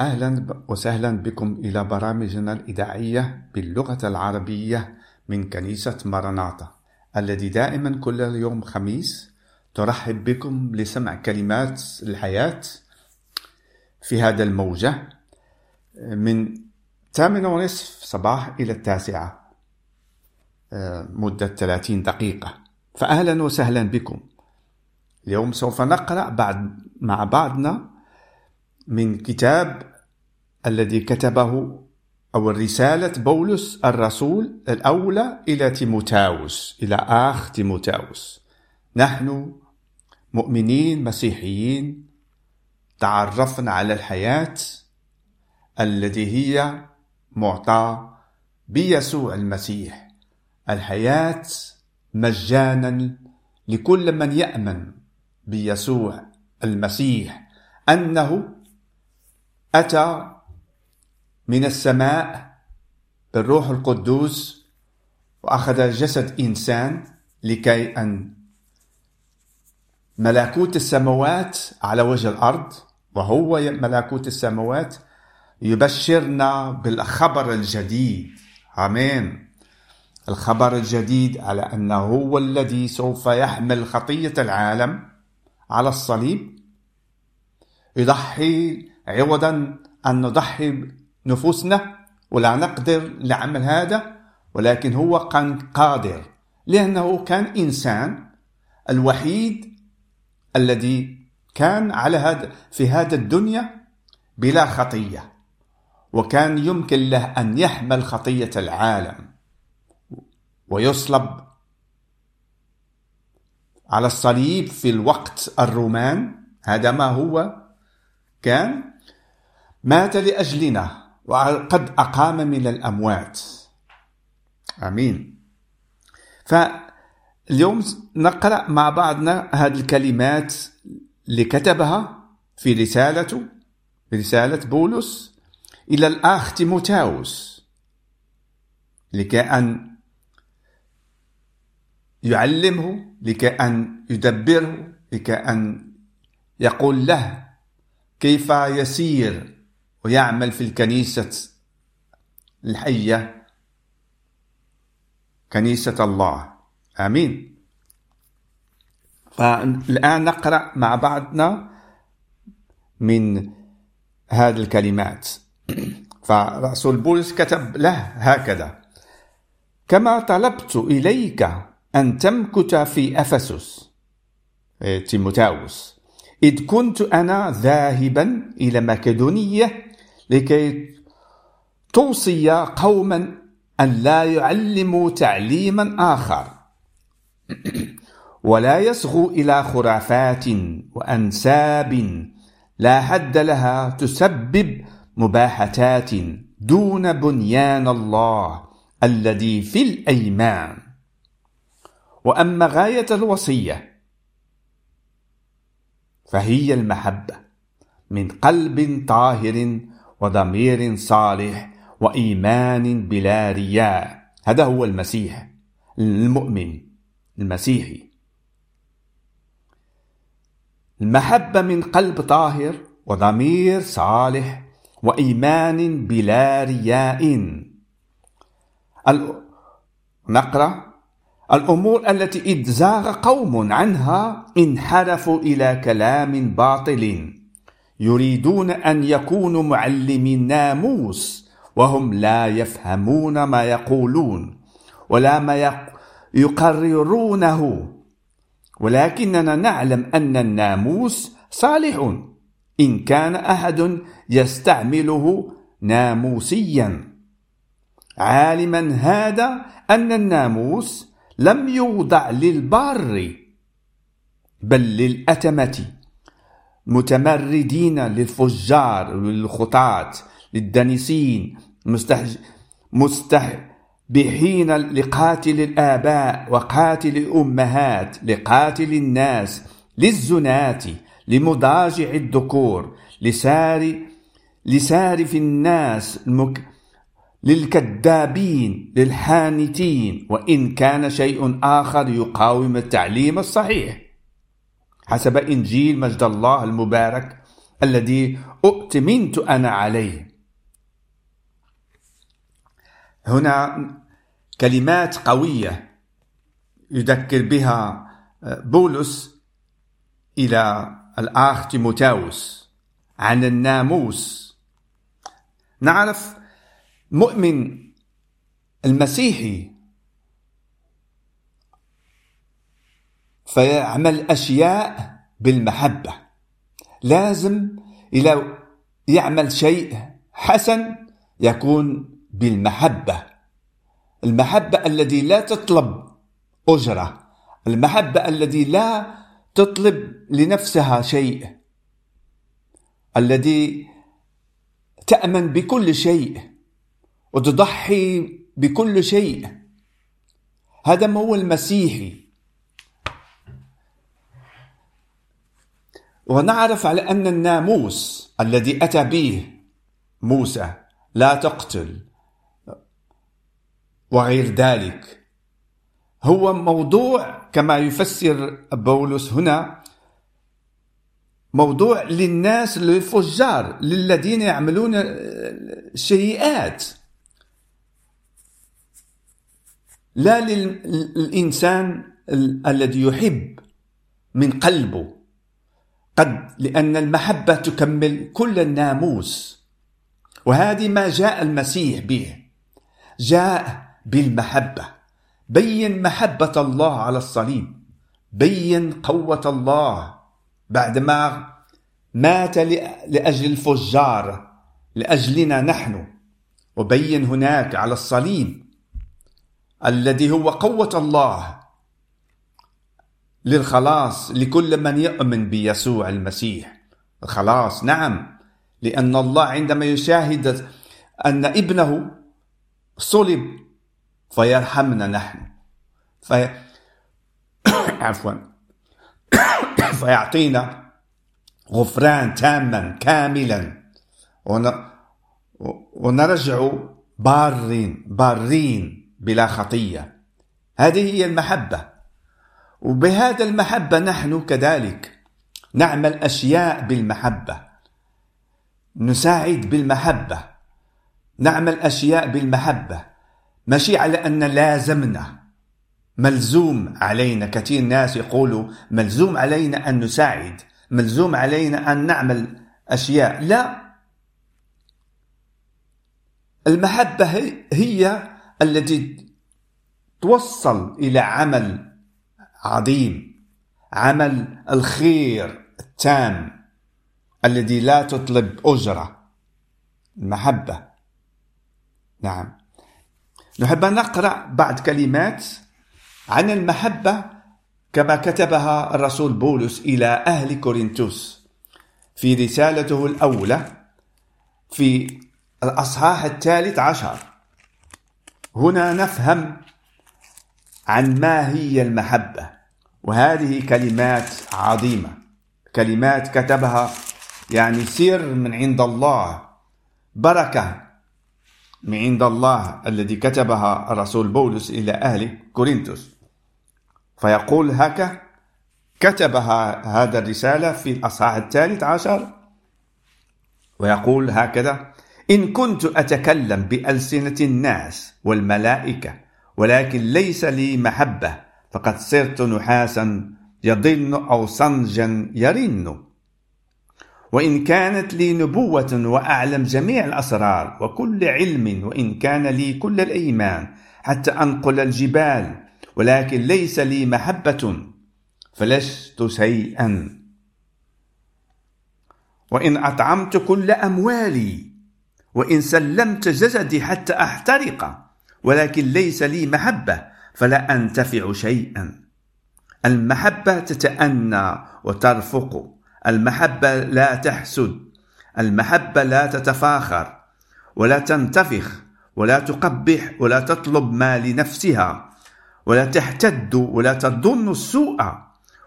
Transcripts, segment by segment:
أهلا وسهلا بكم إلى برامجنا الإذاعية باللغة العربية من كنيسة مرناطة الذي دائما كل يوم خميس ترحب بكم لسمع كلمات الحياة في هذا الموجة من الثامنة ونصف صباح إلى التاسعة مدة 30 دقيقة. فأهلا وسهلا بكم. اليوم سوف نقرأ بعد مع بعضنا من كتاب الذي كتبه أو الرسالة بولس الرسول الأولى إلى تيموتاوس إلى آخ تيموتاوس. نحن مؤمنين مسيحيين تعرفنا على الحياة التي هي معطاة بيسوع المسيح. الحياة مجانا لكل من يأمن بيسوع المسيح أنه أتى من السماء بالروح القدوس وأخذ جسد إنسان لكي أن ملكوت السماوات على وجه الأرض وهو ملكوت السماوات يبشرنا بالخبر الجديد. آمين. الخبر الجديد على أنه هو الذي سوف يحمل خطية العالم على الصليب يضحي عوضا أن نضحي نفوسنا ولا نقدر نعمل هذا ولكن هو كان قادر لأنه كان إنسان الوحيد الذي كان على هذا في هذا الدنيا بلا خطية وكان يمكن له أن يحمل خطية العالم ويصلب على الصليب في الوقت الرومان. هذا ما هو كان مات لأجلنا وقد أقام من الأموات. آمين. فاليوم نقرأ مع بعضنا هذه الكلمات اللي كتبها في رسالته رسالة بولس إلى الأخ تيموتاوس لكي أن يعلمه لكي أن يدبره لكي أن يقول له كيف يسير ويعمل في الكنيسة الحية كنيسة الله. آمين. فالآن نقرأ مع بعضنا من هذه الكلمات. فرسول بولس كتب له هكذا كما طلبت إليك أن تمكث في أفسس. إيه، تيموتاوس إذ كنت أنا ذاهبا إلى مكدونية لكي توصي قوما أن لا يعلموا تعليما آخر. ولا يصغوا إلى خرافات وأنساب لا حد لها تسبب مباحتات دون بنيان الله الذي في الأيمان. وأما غاية الوصية فهي المحبة من قلب طاهر وضمير صالح وإيمان بلا رياء. هذا هو المسيح المؤمن المسيحي. المحبة من قلب طاهر وضمير صالح وإيمان بلا رياء. نقرأ. الأمور التي إذ زاغ قوم عنها انحرفوا إلى كلام باطل. يريدون أن يكونوا معلمي الناموس وهم لا يفهمون ما يقولون ولا ما يقررونه. ولكننا نعلم أن الناموس صالح إن كان أحد يستعمله ناموسيا. عالما هذا أن الناموس لم يوضع للبار بل للأتمة. متمردين للفجار للخطاة للدنسين مستحج... مستحبحين لقاتل الآباء وقاتل الأمهات لقاتل الناس للزنات لمضاجع الذكور لسار لسارف الناس المك... للكذابين للحانتين وإن كان شيء آخر يقاوم التعليم الصحيح. حسب إنجيل مجد الله المبارك الذي أؤتمنت أنا عليه. هنا كلمات قوية يذكر بها بولس إلى الأخ تيموتاوس عن الناموس. نعرف مؤمن المسيحي فيعمل أشياء بالمحبة. لازم إلى يعمل شيء حسن يكون بالمحبة. المحبة الذي لا تطلب أجرة. المحبة الذي لا تطلب لنفسها شيء. الذي تأمن بكل شيء وتضحي بكل شيء. هذا ما هو المسيحي. ونعرف على أن الناموس الذي أتى به موسى لا تقتل. وغير ذلك هو موضوع كما يفسر بولس هنا موضوع للناس للفجار للذين يعملون السيئات لا للإنسان الذي يحب من قلبه. قد لأن المحبة تكمل كل الناموس. وهذه ما جاء المسيح به. جاء بالمحبة. بين محبة الله على الصليب. بين قوة الله. بعدما مات لأجل الفجار. لأجلنا نحن. وبين هناك على الصليب. الذي هو قوة الله. للخلاص لكل من يؤمن بيسوع المسيح. الخلاص نعم. لأن الله عندما يشاهد أن ابنه صلب فيرحمنا نحن. في عفوا. فيعطينا غفران تاما كاملا. ونرجع بارين بارين بلا خطية. هذه هي المحبة. وبهذا المحبة نحن كذلك نعمل أشياء بالمحبة. نساعد بالمحبة. نعمل أشياء بالمحبة. ماشي على أن لازمنا ملزوم علينا. كثير ناس يقولوا ملزوم علينا أن نساعد ملزوم علينا أن نعمل أشياء. لا. المحبة هي التي توصل إلى عمل عظيم. عمل الخير التام الذي لا تطلب أجرة. المحبة. نعم. نحب أن نقرأ بعض كلمات عن المحبة كما كتبها الرسول بولس إلى أهل كورنثوس في رسالته الأولى في الأصحاح الثالث عشر. هنا نفهم عن ما هي المحبة. وهذه كلمات عظيمة. كلمات كتبها يعني سر من عند الله. بركة من عند الله الذي كتبها الرسول بولس إلى أهل كورنثوس. فيقول هكا كتبها هذا الرسالة في الأصحاح الثالث عشر. ويقول هكذا إن كنت أتكلم بألسنة الناس والملائكة ولكن ليس لي محبة فقد صرت نحاسا يضن أو صنجا يرن. وإن كانت لي نبوة وأعلم جميع الأسرار وكل علم وإن كان لي كل الأيمان حتى أنقل الجبال ولكن ليس لي محبة فلست شيئا. وإن أطعمت كل أموالي وإن سلمت جسدي حتى أحترق ولكن ليس لي محبة فلا أنتفع شيئا. المحبة تتأنى وترفق المحبة لا تحسد المحبة لا تتفاخر ولا تنتفخ ولا تقبح ولا تطلب ما لنفسها ولا تحتد ولا تظن السوء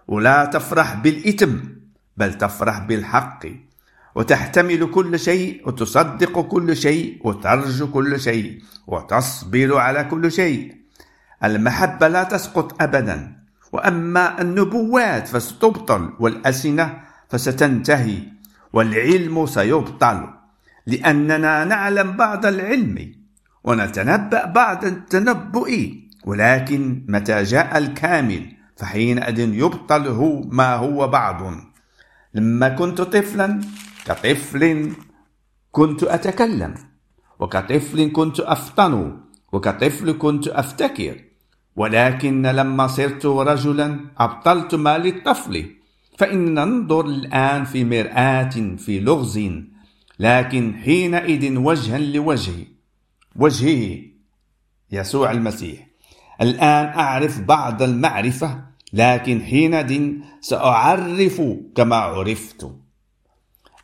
ولا تفرح بالإثم بل تفرح بالحق. وتحتمل كل شيء وتصدق كل شيء وترجو كل شيء وتصبر على كل شيء. المحبة لا تسقط أبدا. وأما النبوات فستبطل والأسنة فستنتهي والعلم سيبطل. لأننا نعلم بعض العلم ونتنبأ بعض التنبؤ. ولكن متى جاء الكامل فحينئذ يبطل هو ما هو بعض لما كنت طفلا كطفل كنت أتكلم وكطفل كنت أفطن وكطفل كنت أفتكر ولكن لما صرت رجلا أبطلت ما للطفل فإن ننظر الآن في مرآة في لغز لكن حينئذ وجها لوجه وجهه يسوع المسيح. الآن أعرف بعض المعرفة لكن حينئذ سأعرف كما عرفت.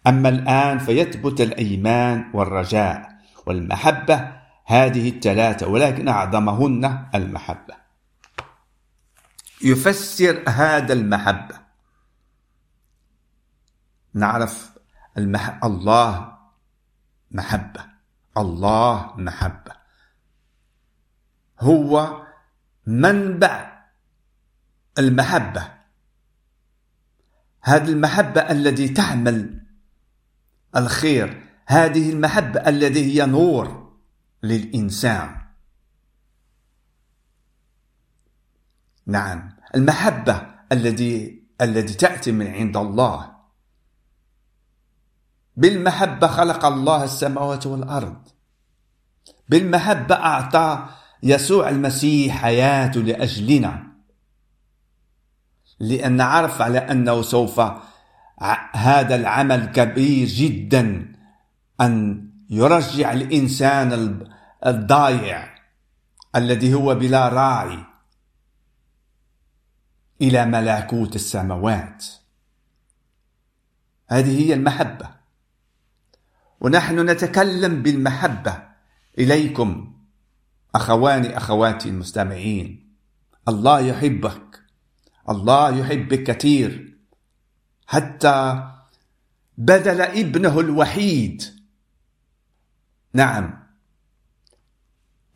أما الآن فيثبت الإيمان والرجاء والمحبة هذه الثلاثة ولكن أعظمهن المحبة. يفسر هذا المحبة. نعرف المح... الله محبة الله محبة. هو منبع المحبة. هذه المحبة التي تعمل الخير هذه المحبة التي هي نور للإنسان. نعم المحبة الذي التي تأتي من عند الله. بالمحبة خلق الله السماوات والأرض. بالمحبة أعطى يسوع المسيح حياته لأجلنا. لأن نعرف على أنه سوف هذا العمل كبير جدا أن يرجع الإنسان الضايع الذي هو بلا راعي إلى ملكوت السماوات. هذه هي المحبة. ونحن نتكلم بالمحبة إليكم أخواني أخواتي المستمعين. الله يحبك. الله يحبك كثير. حتى بذل ابنه الوحيد. نعم.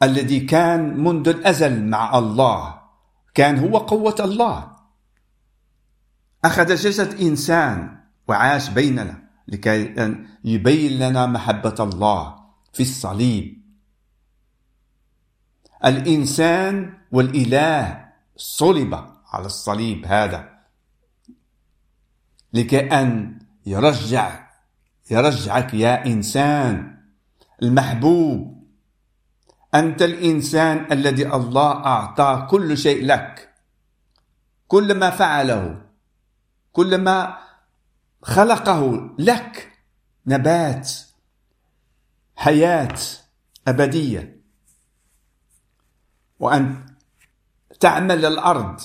الذي كان منذ الأزل مع الله كان هو قوة الله. أخذ جسد إنسان وعاش بيننا لكي يبين لنا محبة الله في الصليب. الإنسان والإله صلب على الصليب هذا. لكي ان يرجع يرجعك يا إنسان المحبوب. أنت الإنسان الذي الله أعطاه كل شيء لك. كل ما فعله كل ما خلقه لك. نبات حياة أبدية. وأن تعمل الأرض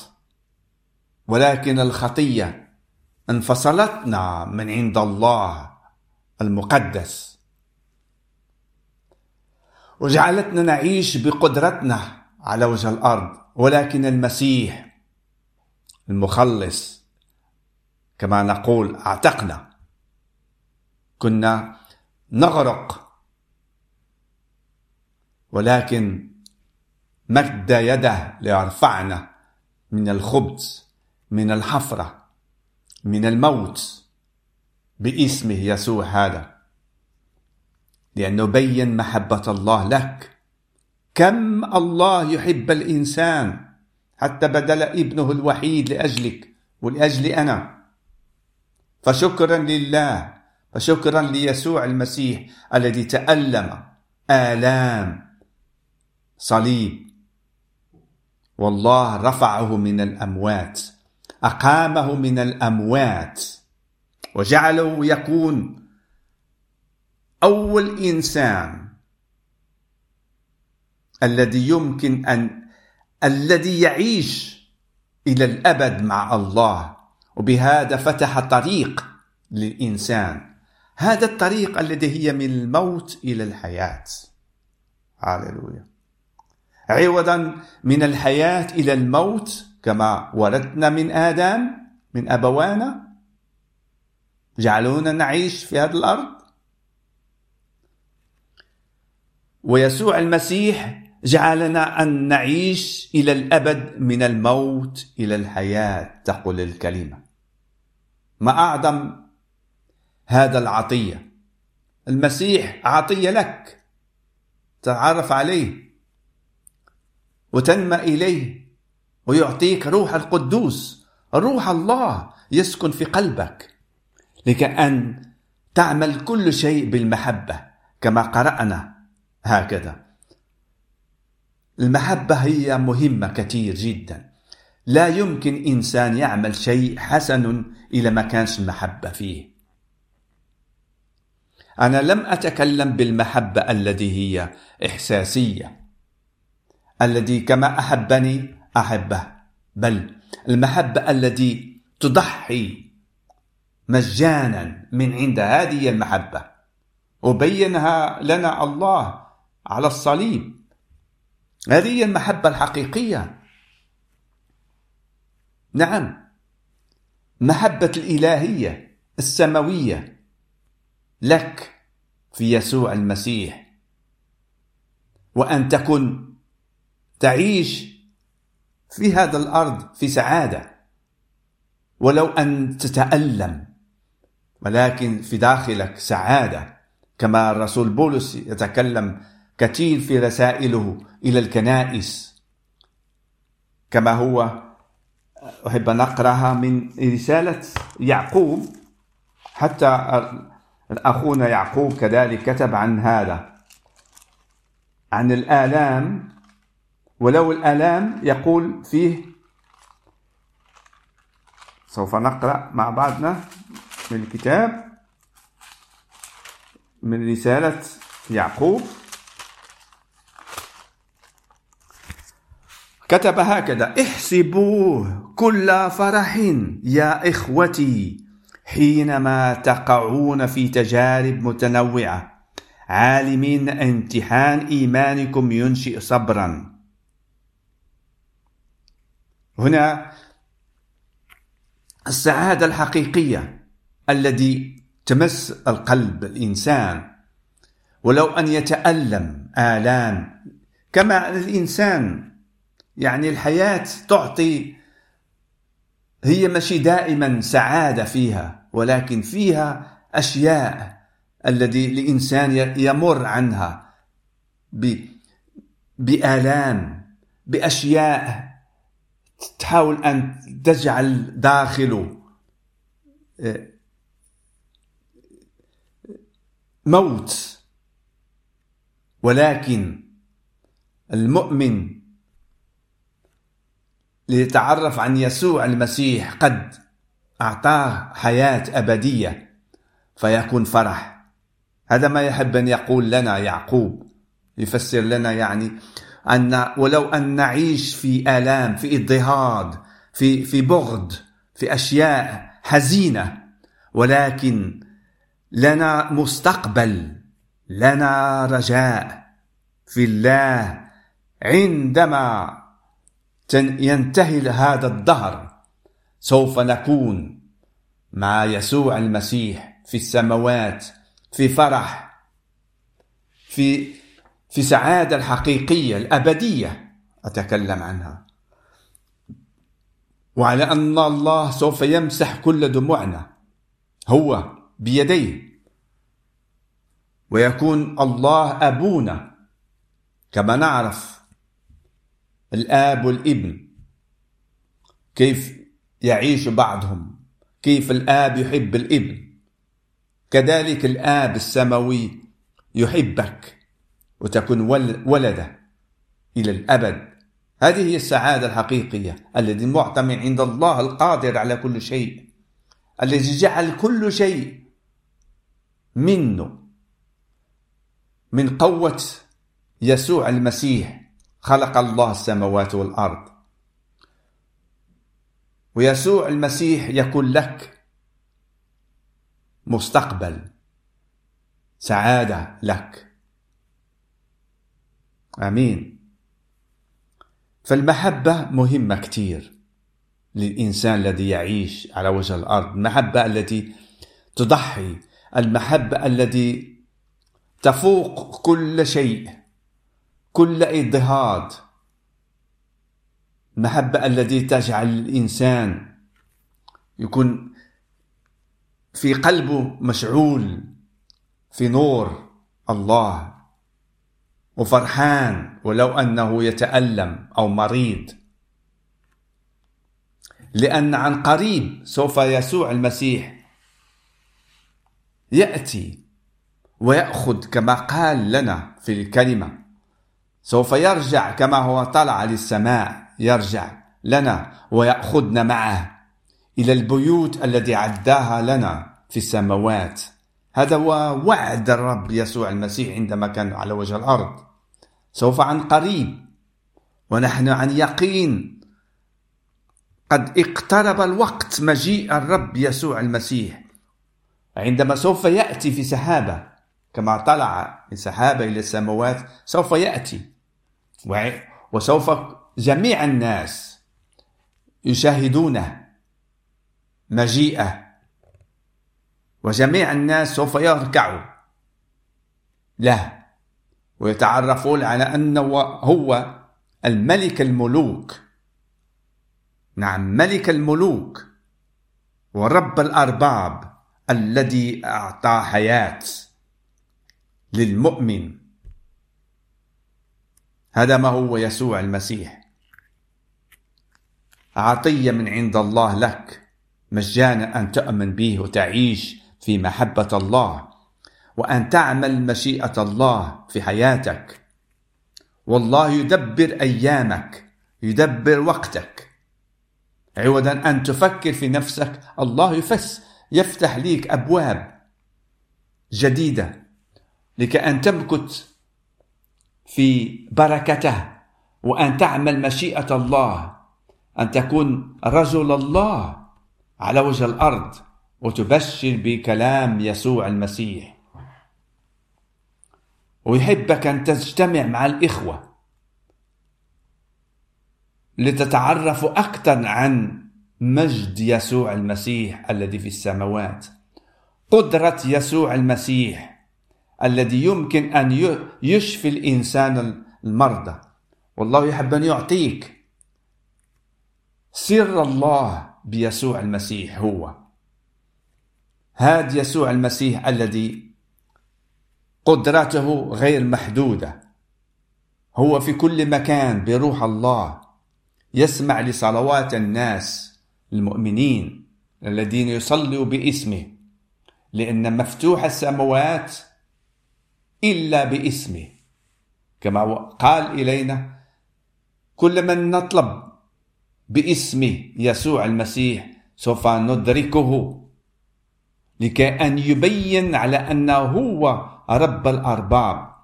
ولكن الخطية. انفصلتنا من عند الله المقدس. وجعلتنا نعيش بقدرتنا على وجه الأرض ولكن المسيح المخلص كما نقول أعتقنا كنا نغرق. ولكن مد يده ليرفعنا من الخبز من الحفرة. من الموت باسمه يسوع هذا لأنه بين محبة الله لك كم الله يحب الإنسان حتى بدل ابنه الوحيد لأجلك ولأجلي أنا. فشكرا لله فشكرا ليسوع المسيح الذي تألم آلام صليب. والله رفعه من الأموات. أقامه من الأموات. وجعله يكون أول إنسان الذي يمكن أن الذي يعيش إلى الأبد مع الله. وبهذا فتح طريق للإنسان. هذا الطريق الذي هي من الموت إلى الحياة. هاللويا. عوضا من الحياة إلى الموت كما ورثنا من آدم من أبوانا. جعلونا نعيش في هذه الأرض. ويسوع المسيح جعلنا أن نعيش إلى الأبد من الموت إلى الحياة تقول الكلمة. ما أعظم هذا العطية. المسيح عطية لك. تتعرف عليه. وتنمى إليه. ويعطيك روح القدوس. روح الله يسكن في قلبك لكأن تعمل كل شيء بالمحبة كما قرأنا هكذا. المحبة هي مهمة كثير جدا. لا يمكن إنسان يعمل شيء حسن إلى ما كانش المحبة فيه. أنا لم أتكلم بالمحبة التي هي إحساسية الذي كما أحبني أحبه بل المحبة التي تضحي مجانا من عند هذه المحبة. وبينها لنا الله على الصليب. هذه المحبة الحقيقية. نعم محبة الإلهية السماوية لك في يسوع المسيح. وأن تكن تعيش في هذا الأرض في سعادة. ولو أن تتألم ولكن في داخلك سعادة كما الرسول بولس يتكلم كثير في رسائله إلى الكنائس. كما هو أحب أن أقرأها من رسالة يعقوب حتى أخونا يعقوب كذلك كتب عن هذا عن الآلام ولو الآلام يقول فيه سوف نقرأ مع بعضنا من الكتاب من رسالة يعقوب. كتب هكذا احسبوه كل فرح يا إخوتي حينما تقعون في تجارب متنوعة. عالمين امتحان إيمانكم ينشئ صبرا. هنا السعادة الحقيقية الذي تمس القلب الإنسان. ولو أن يتألم آلام كما الإنسان يعني الحياة تعطي هي ماشي دائما سعادة فيها ولكن فيها أشياء الذي الإنسان يمر عنها بآلام بأشياء تحاول أن تجعل داخله آه، موت. ولكن المؤمن ليتعرف عن يسوع المسيح قد أعطاه حياة أبدية فيكون فرح. هذا ما يحب أن يقول لنا يعقوب. يفسر لنا يعني أن ولو أن نعيش في آلام في اضطهاد في في بغض في أشياء حزينة ولكن لنا مستقبل لنا رجاء في الله عندما ينتهي هذا الدهر. سوف نكون مع يسوع المسيح في السماوات في فرح في في سعادة الحقيقية الأبدية. أتكلم عنها. وعلى أن الله سوف يمسح كل دموعنا. هو بيديه. ويكون الله أبونا. كما نعرف الآب والابن. كيف يعيش بعضهم. كيف الآب يحب الابن. كذلك الآب السماوي يحبك. وتكون ولدة إلى الأبد. هذه هي السعادة الحقيقية التي معتمد عند الله القادر على كل شيء الذي جعل كل شيء منه من قوة يسوع المسيح. خلق الله السماوات والأرض. ويسوع المسيح يكون لك مستقبل سعادة لك. آمين. فالمحبة مهمة كثير للإنسان الذي يعيش على وجه الأرض. المحبة التي تضحي المحبة التي تفوق كل شيء كل اضطهاد المحبة التي تجعل الإنسان يكون في قلبه مشعول في نور الله. وفرحان ولو أنه يتألم أو مريض. لأن عن قريب سوف يسوع المسيح يأتي ويأخذ كما قال لنا في الكلمة. سوف يرجع كما هو طلع للسماء يرجع لنا ويأخذنا معه إلى البيوت التي عداها لنا في السماوات. هذا هو وعد الرب يسوع المسيح عندما كان على وجه الأرض. سوف عن قريب. ونحن عن يقين. قد اقترب الوقت مجيء الرب يسوع المسيح. عندما سوف يأتي في سحابة كما طلع من سحابة إلى السماوات سوف يأتي. وسوف جميع الناس يشاهدونه مجيئه. وجميع الناس سوف يركعوا له. ويتعرفون على أنه هو الملك الملوك. نعم ملك الملوك ورب الأرباب الذي أعطى حياة للمؤمن. هذا ما هو يسوع المسيح. عطية من عند الله لك مجانا أن تؤمن به وتعيش في محبة الله. وأن تعمل مشيئة الله في حياتك. والله يدبر أيامك يدبر وقتك. عوضا أن تفكر في نفسك الله يفس يفتح ليك أبواب جديدة لكي أن تمكث في بركته وأن تعمل مشيئة الله. أن تكون رجل الله على وجه الأرض وتبشر بكلام يسوع المسيح. ويحبك أن تجتمع مع الإخوة لتتعرفوا أكثر عن مجد يسوع المسيح الذي في السماوات. قدرة يسوع المسيح الذي يمكن أن يشفي الإنسان المرضى. والله يحب أن يعطيك سر الله بيسوع المسيح هو. هذا يسوع المسيح الذي قدرته غير محدودة. هو في كل مكان بروح الله يسمع لصلوات الناس المؤمنين الذين يصلوا باسمه لأن مفتوح السماوات إلا باسمه. كما قال إلينا كل من نطلب باسمه يسوع المسيح سوف ندركه لكي أن يبين على أنه هو رب الأرباب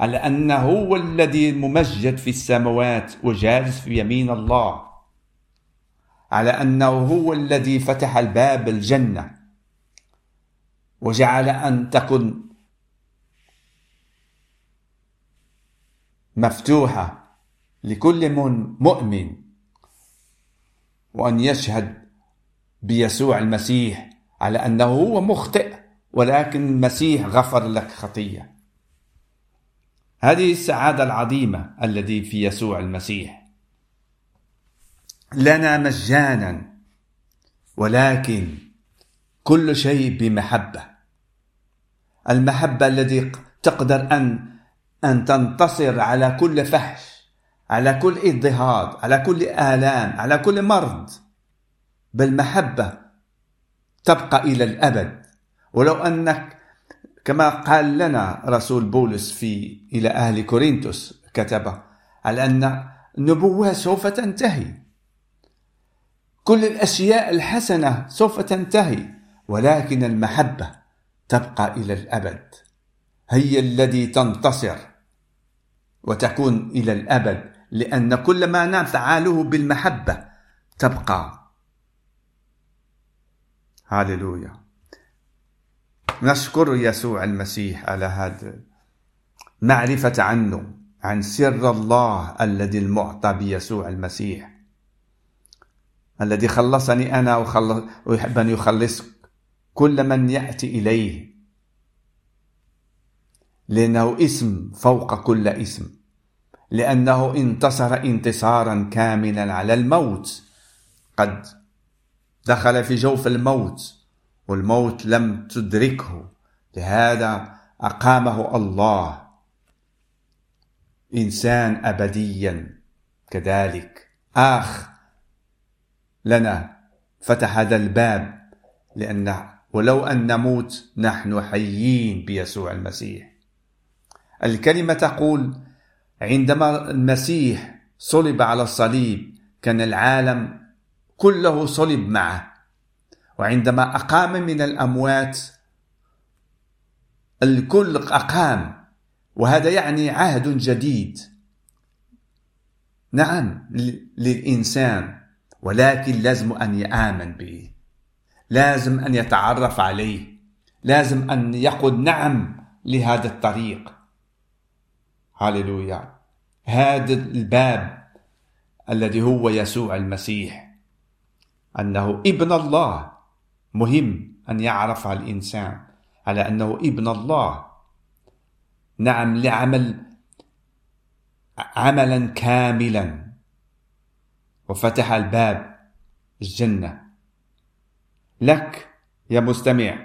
على أنه هو الذي ممجد في السماوات وجالس في يمين الله على أنه هو الذي فتح الباب الجنة وجعل أن تكن مفتوحة لكل مؤمن وأن يشهد بيسوع المسيح على أنه هو مخطئ. ولكن المسيح غفر لك خطية. هذه السعادة العظيمة التي في يسوع المسيح. لنا مجانا ولكن كل شيء بمحبة. المحبة التي تقدر أن أن تنتصر على كل فحش على كل اضطهاد على كل آلام على كل مرض. بالمحبة تبقى إلى الأبد. ولو أنك كما قال لنا رسول بولس في إلى أهل كورنثوس كتب على أن النبوة سوف تنتهي. كل الأشياء الحسنة سوف تنتهي ولكن المحبة تبقى إلى الأبد. هي الذي تنتصر وتكون إلى الأبد لأن كل ما نفعله بالمحبة تبقى. هاليلويا نشكر يسوع المسيح على هذا معرفة عنه عن سر الله الذي المعطى بيسوع المسيح الذي خلصني أنا وخلص ويحب أن يخلص كل من يأتي إليه لأنه اسم فوق كل اسم لأنه انتصر انتصارا كاملا على الموت قد دخل في جوف الموت والموت لم تدركه. لهذا أقامه الله إنسان أبديا. كذلك. آخ لنا فتح هذا الباب لأن ولو أن نموت نحن حيين بيسوع المسيح. الكلمة تقول عندما المسيح صلب على الصليب كان العالم كله صلب معه. وعندما أقام من الأموات الكل أقام وهذا يعني عهد جديد. نعم للإنسان ولكن لازم أن يآمن به. لازم أن يتعرف عليه. لازم أن يقول نعم لهذا الطريق. هاللويا هذا الباب الذي هو يسوع المسيح أنه ابن الله. مهم أن يعرف الإنسان على أنه ابن الله. نعم لعمل عملا كاملا. وفتح الباب الجنة. لك يا مستمع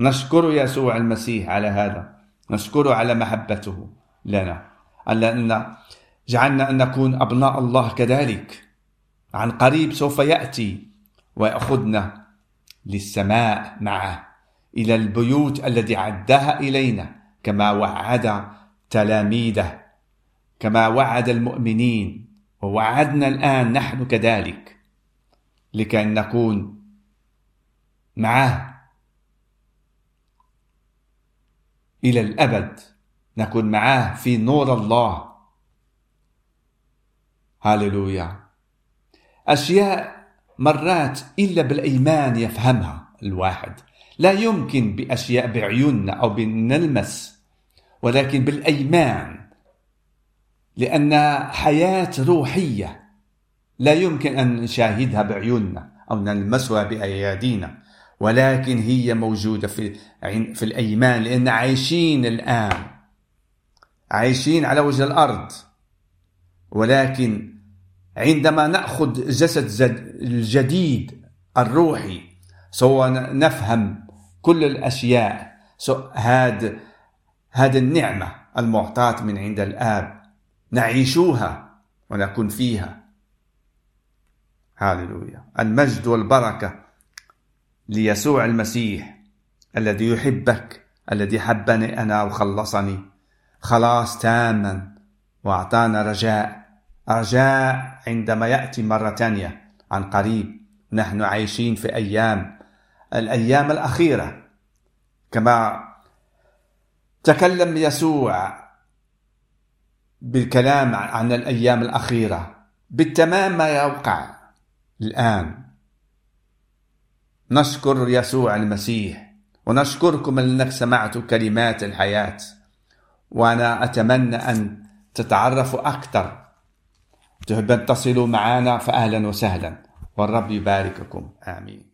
نشكر يسوع المسيح على هذا. نشكره على محبته لنا. على أن جعلنا أن نكون أبناء الله كذلك. عن قريب سوف يأتي ويأخذنا. للسماء معه إلى البيوت التي عدها إلينا كما وعد تلاميذه كما وعد المؤمنين ووعدنا الآن نحن كذلك لكي نكون معه. إلى الأبد نكون معه في نور الله. هاللويا. أشياء مرات إلا بالإيمان يفهمها الواحد. لا يمكن بأشياء بعيوننا أو بنلمس ولكن بالأيمان لأن حياة روحية لا يمكن أن نشاهدها بعيوننا أو نلمسها بأيادينا ولكن هي موجودة في في الأيمان لأن عايشين الآن عايشين على وجه الأرض. ولكن عندما نأخذ جسد الجديد الروحي سوف نفهم كل الأشياء. هذا هذه النعمة المعطاة من عند الآب نعيشوها ونكون فيها. هاللويا. المجد والبركة ليسوع المسيح الذي يحبك الذي حبني أنا وخلصني. خلاص تاما وأعطانا رجاء. رجاء عندما يأتي مرة ثانية عن قريب نحن عايشين في أيام الأيام الأخيرة. كما تكلم يسوع بالكلام عن الأيام الأخيرة بالتمام ما يوقع الآن. نشكر يسوع المسيح ونشكركم أنك سمعتوا كلمات الحياة وأنا أتمنى أن تتعرفوا أكثر تحب أن تصلوا معنا فأهلا وسهلا. والرب يبارككم. آمين.